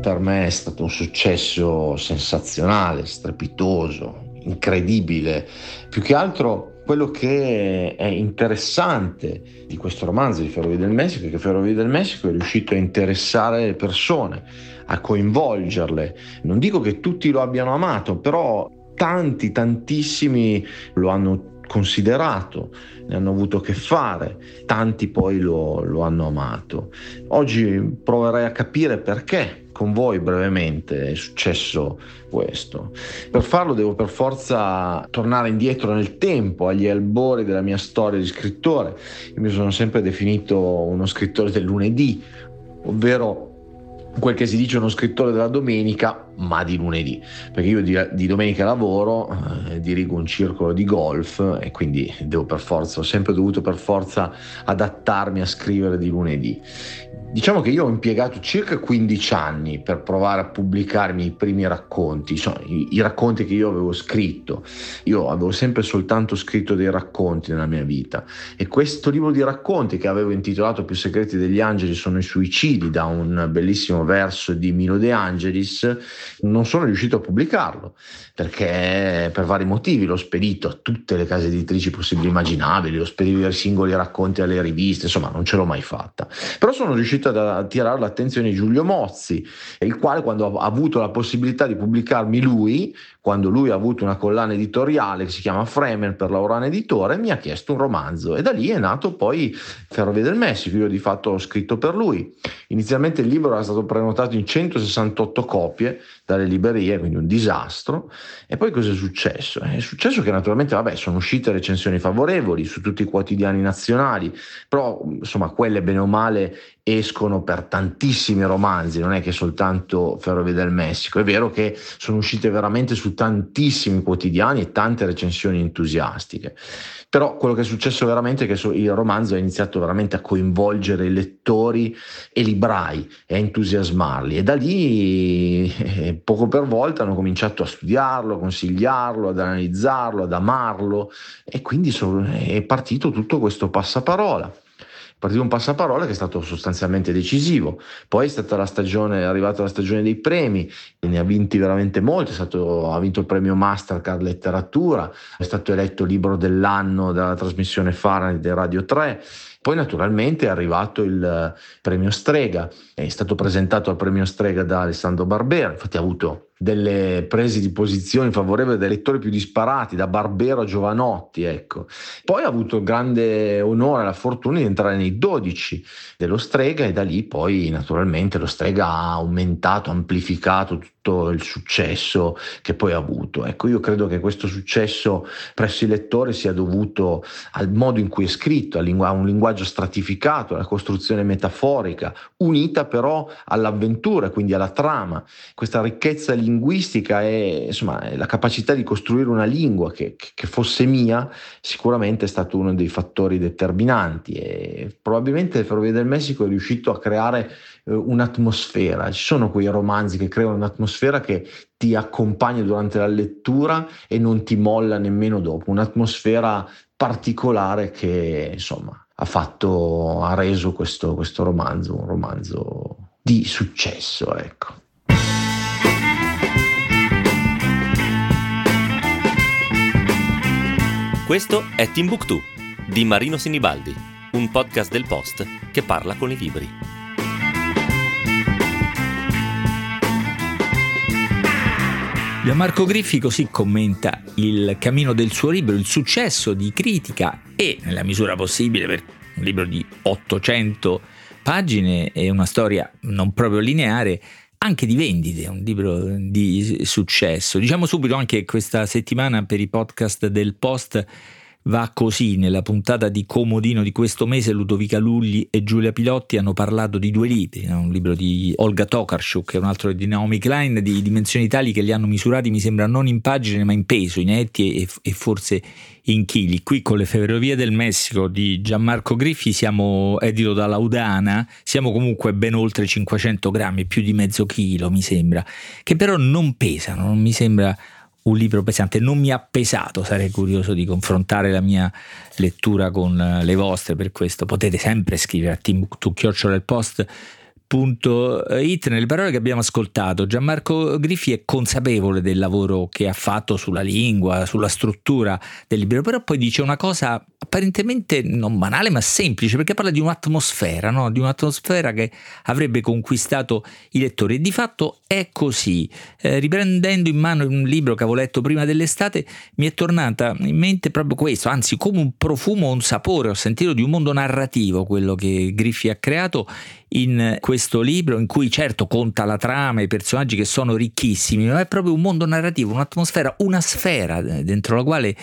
per me è stato un successo sensazionale, strepitoso, incredibile. Più che altro quello che è interessante di questo romanzo di Ferrovie del Messico è che Ferrovie del Messico è riuscito a interessare le persone, a coinvolgerle. Non dico che tutti lo abbiano amato, però tanti, tantissimi lo hanno considerato, ne hanno avuto che fare, tanti poi lo, lo hanno amato. Oggi proverei a capire perché con voi brevemente è successo questo. Per farlo devo per forza tornare indietro nel tempo, agli albori della mia storia di scrittore. Io mi sono sempre definito uno scrittore del lunedì, ovvero quel che si dice uno scrittore della domenica, ma di lunedì, perché io di, di domenica lavoro, eh, dirigo un circolo di golf e quindi devo per forza, ho sempre dovuto per forza adattarmi a scrivere di lunedì. Diciamo che io ho impiegato circa 15 anni per provare a pubblicarmi i primi racconti, insomma, i, i, racconti che io avevo scritto. Io avevo sempre soltanto scritto dei racconti nella mia vita e questo libro di racconti che avevo intitolato Più segreti degli angeli sono i suicidi da un bellissimo verso di Milo De Angelis, non sono riuscito a pubblicarlo perché per vari motivi l'ho spedito a tutte le case editrici possibili e immaginabili, ho spedito i singoli racconti alle riviste, insomma non ce l'ho mai fatta. Però sono riuscito riuscito ad attirare l'attenzione di Giulio Mozzi, il quale quando ha avuto la possibilità di pubblicarmi lui, quando lui ha avuto una collana editoriale che si chiama Fremen per Laurana Editore, mi ha chiesto un romanzo e da lì è nato poi Ferrovie del Messico, io di fatto ho scritto per lui. Inizialmente il libro era stato prenotato in 168 copie dalle librerie, quindi un disastro. E poi cosa è successo? È successo che naturalmente vabbè, sono uscite recensioni favorevoli su tutti i quotidiani nazionali, però insomma quelle bene o male escono per tantissimi romanzi, non è che soltanto Ferrovie del Messico, è vero che sono uscite veramente su tantissimi quotidiani e tante recensioni entusiastiche. Però quello che è successo veramente è che il romanzo ha iniziato veramente a coinvolgere i lettori e librai e a entusiasmarli e da lì poco per volta hanno cominciato a studiarlo, a consigliarlo, ad analizzarlo, ad amarlo e quindi è partito tutto questo passaparola partito un passaparola che è stato sostanzialmente decisivo. Poi è stata la stagione, è arrivata la stagione dei premi, ne ha vinti veramente molti, stato, ha vinto il premio Mastercard Letteratura, è stato eletto libro dell'anno dalla trasmissione Fahrenheit del Radio 3. Poi naturalmente è arrivato il premio Strega, è stato presentato al premio Strega da Alessandro Barbera, infatti ha avuto delle prese di posizione favorevoli dai lettori più disparati, da Barbero a Giovanotti, ecco. Poi ha avuto il grande onore e la fortuna di entrare nei 12 dello Strega e da lì poi naturalmente lo Strega ha aumentato, amplificato tutto il successo che poi ha avuto. Ecco, io credo che questo successo presso i lettori sia dovuto al modo in cui è scritto, a un linguaggio stratificato, alla costruzione metaforica, unita però all'avventura, quindi alla trama. Questa ricchezza linguistica e insomma, la capacità di costruire una lingua che, che, fosse mia sicuramente è stato uno dei fattori determinanti e probabilmente Ferrovia del Messico è riuscito a creare eh, un'atmosfera. Ci sono quei romanzi che creano un'atmosfera che ti accompagna durante la lettura e non ti molla nemmeno dopo, un'atmosfera particolare che insomma ha fatto, ha reso questo, questo romanzo un romanzo di successo, ecco. Questo è Timbuktu di Marino Sinibaldi, un podcast del Post che parla con i libri. Gianmarco Griffi così commenta il cammino del suo libro, il successo di critica e, nella misura possibile, per un libro di 800 pagine e una storia non proprio lineare, anche di vendite, un libro di successo. Diciamo subito anche che questa settimana per i podcast del Post va così. Nella puntata di Comodino di questo mese Ludovica Lugli e Giulia Pilotti hanno parlato di due libri, un libro di Olga Tokarczuk e un altro di Naomi Klein, di dimensioni tali che li hanno misurati, mi sembra, non in pagine ma in peso, in etti e, e forse in chili. Qui con le ferrovie del Messico di Gianmarco Griffi siamo edito da Laudana, siamo comunque ben oltre 500 grammi, più di mezzo chilo mi sembra, che però non pesano, non mi sembra un libro pesante, non mi ha pesato, sarei curioso di confrontare la mia lettura con le vostre, per questo potete sempre scrivere a Timbuktu Post TheBook.it nelle parole che abbiamo ascoltato. Gianmarco Griffi è consapevole del lavoro che ha fatto sulla lingua, sulla struttura del libro, però poi dice una cosa apparentemente non banale ma semplice perché parla di un'atmosfera, no? di un'atmosfera che avrebbe conquistato i lettori e di fatto è così. Eh, riprendendo in mano un libro che avevo letto prima dell'estate mi è tornata in mente proprio questo, anzi come un profumo, un sapore, ho sentito di un mondo narrativo quello che Griffi ha creato in questo libro in cui certo conta la trama, i personaggi che sono ricchissimi, ma è proprio un mondo narrativo, un'atmosfera, una sfera dentro la quale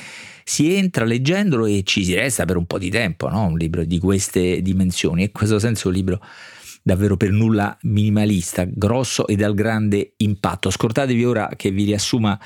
si entra leggendolo e ci si resta per un po' di tempo, no? un libro di queste dimensioni. E in questo senso un libro davvero per nulla minimalista, grosso e dal grande impatto. Scordatevi ora che vi riassuma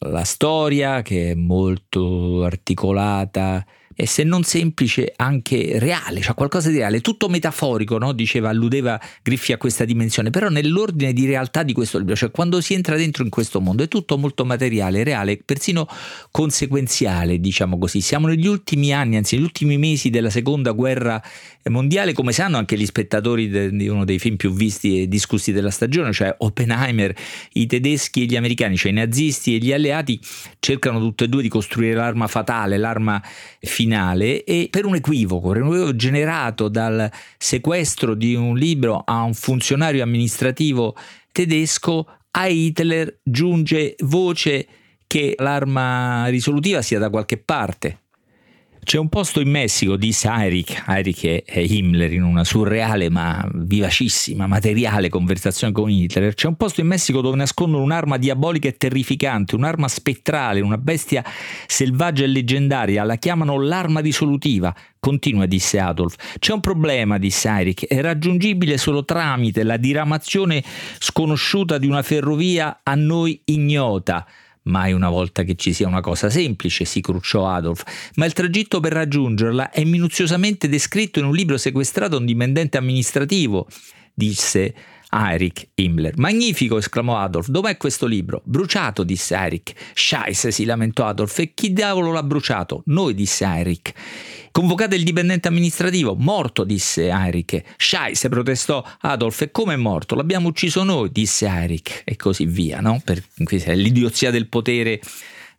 la storia, che è molto articolata, e se non semplice anche reale, cioè qualcosa di reale, tutto metaforico, no? diceva, alludeva Griffi a questa dimensione, però nell'ordine di realtà di questo libro, cioè quando si entra dentro in questo mondo è tutto molto materiale, reale, persino conseguenziale, diciamo così. Siamo negli ultimi anni, anzi negli ultimi mesi della seconda guerra mondiale, come sanno anche gli spettatori di uno dei film più visti e discussi della stagione, cioè Oppenheimer, i tedeschi e gli americani, cioè i nazisti e gli alleati cercano tutti e due di costruire l'arma fatale, l'arma finale finale e per un equivoco, un equivoco generato dal sequestro di un libro a un funzionario amministrativo tedesco, a Hitler giunge voce che l'arma risolutiva sia da qualche parte. C'è un posto in Messico, disse Heinrich, Heinrich è Himmler in una surreale ma vivacissima, materiale conversazione con Hitler, c'è un posto in Messico dove nascondono un'arma diabolica e terrificante, un'arma spettrale, una bestia selvaggia e leggendaria, la chiamano l'arma risolutiva, continua disse Adolf. C'è un problema, disse Heinrich, è raggiungibile solo tramite la diramazione sconosciuta di una ferrovia a noi ignota mai una volta che ci sia una cosa semplice, si crucciò Adolf, ma il tragitto per raggiungerla è minuziosamente descritto in un libro sequestrato a un dipendente amministrativo, disse Heinrich Himmler. Magnifico, esclamò Adolf. Dov'è questo libro? Bruciato, disse Heinrich. Scheiße, si lamentò Adolf. E chi diavolo l'ha bruciato? Noi, disse Heinrich. Convocate il dipendente amministrativo. Morto, disse Heinrich. Scheiße, protestò Adolf. E come è morto? L'abbiamo ucciso noi, disse Heinrich. E così via, no? Per, l'idiozia del potere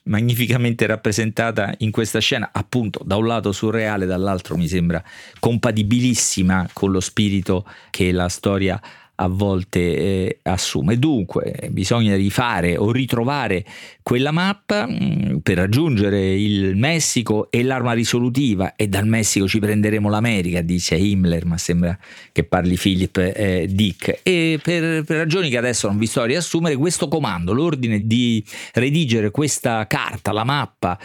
magnificamente rappresentata in questa scena, appunto da un lato surreale, dall'altro mi sembra compatibilissima con lo spirito che la storia a volte eh, assume. Dunque bisogna rifare o ritrovare quella mappa mh, mm, per raggiungere il Messico e l'arma risolutiva e dal Messico ci prenderemo l'America, dice Himmler, ma sembra che parli Philip eh, Dick. E per, per ragioni che adesso non vi sto a riassumere, questo comando, l'ordine di redigere questa carta, la mappa,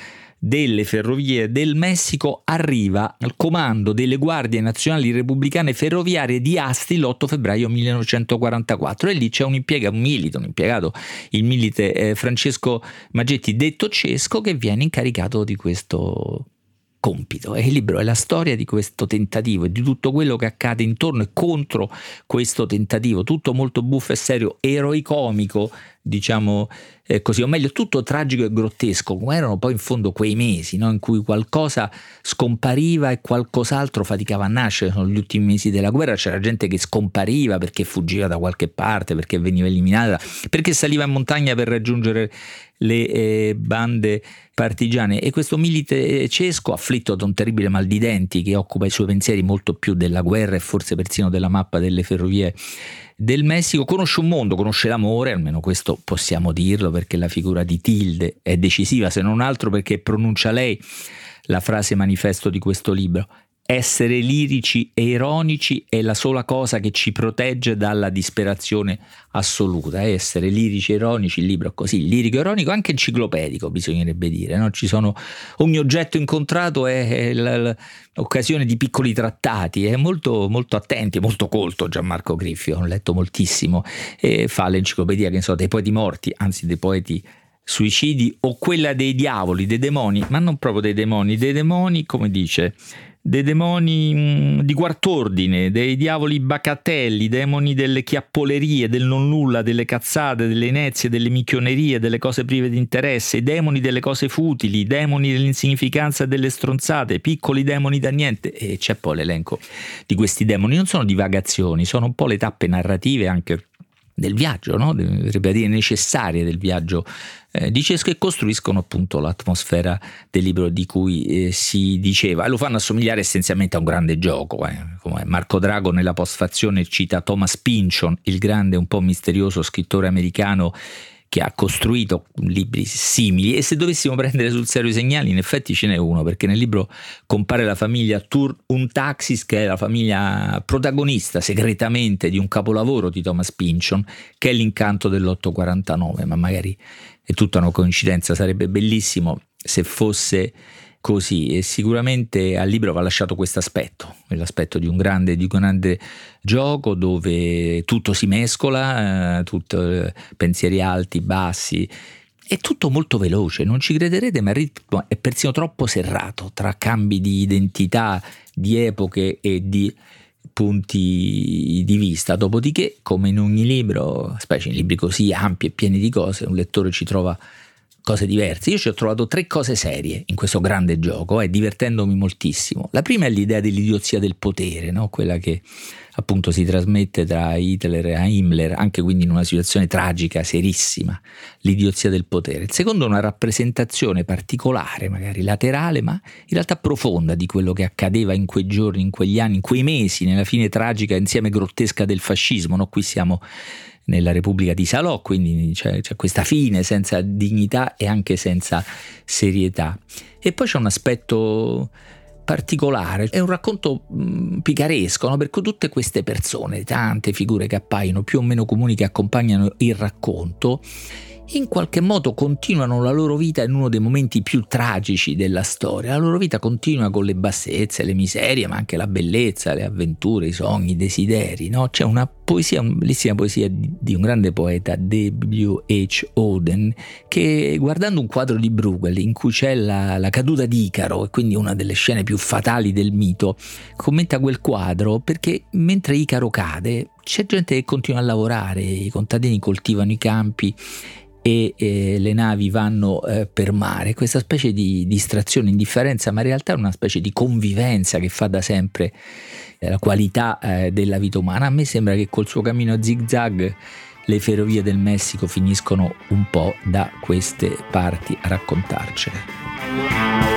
delle ferrovie del Messico arriva al comando delle Guardie Nazionali Repubblicane Ferroviarie di Asti l'8 febbraio 1944 e lì c'è un impiegato, un milite, un impiegato, il milite eh, Francesco Maggetti detto Cesco che viene incaricato di questo compito. E il libro è la storia di questo tentativo e di tutto quello che accade intorno e contro questo tentativo, tutto molto buffo e serio, eroicomico, diciamo eh, così, o meglio, tutto tragico e grottesco, come erano poi in fondo quei mesi no? in cui qualcosa scompariva e qualcos'altro faticava a nascere. Sono gli ultimi mesi della guerra, c'era gente che scompariva perché fuggiva da qualche parte, perché veniva eliminata, perché saliva in montagna per raggiungere le eh, bande partigiane e questo milite cesco afflitto da un terribile mal di denti che occupa i suoi pensieri molto più della guerra e forse persino della mappa delle ferrovie del Messico. Conosce un mondo, conosce l'amore, almeno questo possiamo dirlo perché la figura di Tilde è decisiva, se non altro perché pronuncia lei la frase manifesto di questo libro essere lirici e ironici è la sola cosa che ci protegge dalla disperazione assoluta. Essere lirici e ironici, il libro è così, lirico e ironico, anche enciclopedico bisognerebbe dire. No? Sono, ogni oggetto incontrato è, l'occasione di piccoli trattati, è molto, molto attenti, molto colto Gianmarco Griffi, ho letto moltissimo, e fa l'enciclopedia che so, dei poeti morti, anzi dei poeti suicidi o quella dei diavoli, dei demoni, ma non proprio dei demoni, dei demoni, come dice dei demoni mm, di quart'ordine, dei diavoli bacatelli, demoni delle chiappolerie, del non nulla, delle cazzate, delle inezie, delle micchionerie, delle cose prive di interesse, i demoni delle cose futili, i demoni dell'insignificanza e delle stronzate, piccoli demoni da niente. E c'è poi l'elenco di questi demoni. Non sono divagazioni, sono un po' le tappe narrative anche del viaggio, no? dire necessarie del viaggio eh, di Cesco e costruiscono appunto l'atmosfera del libro di cui eh, si diceva e lo fanno assomigliare essenzialmente a un grande gioco. Eh. Marco Drago nella postfazione cita Thomas Pynchon, il grande un po' misterioso scrittore americano che ha costruito libri simili e se dovessimo prendere sul serio i segnali in effetti ce n'è uno perché nel libro compare la famiglia Tur un Taxis che è la famiglia protagonista segretamente di un capolavoro di Thomas Pynchon che è l'incanto dell'849 ma magari è tutta una coincidenza sarebbe bellissimo se fosse così e sicuramente al libro va lasciato questo aspetto, l'aspetto di un grande, di un grande gioco dove tutto si mescola, eh, tutto, eh, pensieri alti, bassi, è tutto molto veloce, non ci crederete, ma il ritmo è persino troppo serrato tra cambi di identità, di epoche e di punti di vista. Dopodiché, come in ogni libro, specie in libri così ampi e pieni di cose, un lettore ci trova cose diverse. Io ci ho trovato tre cose serie in questo grande gioco, eh, divertendomi moltissimo. La prima è l'idea dell'idiozia del potere, no? quella che appunto si trasmette tra Hitler e Himmler, anche quindi in una situazione tragica, serissima, l'idiozia del potere. Il secondo è una rappresentazione particolare, magari laterale, ma in realtà profonda di quello che accadeva in quei giorni, in quegli anni, in quei mesi, nella fine tragica insieme grottesca del fascismo. No? Qui siamo nella Repubblica di Salò, quindi c'è, c'è, questa fine senza dignità e anche senza serietà. E poi c'è un aspetto particolare, è un racconto mh, picaresco, no? perché tutte queste persone, tante figure che appaiono più o meno comuni che accompagnano il racconto, in qualche modo continuano la loro vita in uno dei momenti più tragici della storia. La loro vita continua con le bassezze, le miserie, ma anche la bellezza, le avventure, i sogni, i desideri. No? C'è una poesia, una bellissima poesia di un grande poeta, W.H. Oden, che guardando un quadro di Bruegel in cui c'è la, la caduta di Icaro, e quindi una delle scene più fatali del mito, commenta quel quadro perché mentre Icaro cade c'è gente che continua a lavorare, i contadini coltivano i campi e eh, le navi vanno eh, per mare, questa specie di distrazione, indifferenza, ma in realtà è una specie di convivenza che fa da sempre eh, la qualità eh, della vita umana. A me sembra che col suo cammino a zigzag le ferrovie del Messico finiscono un po' da queste parti a raccontarcene.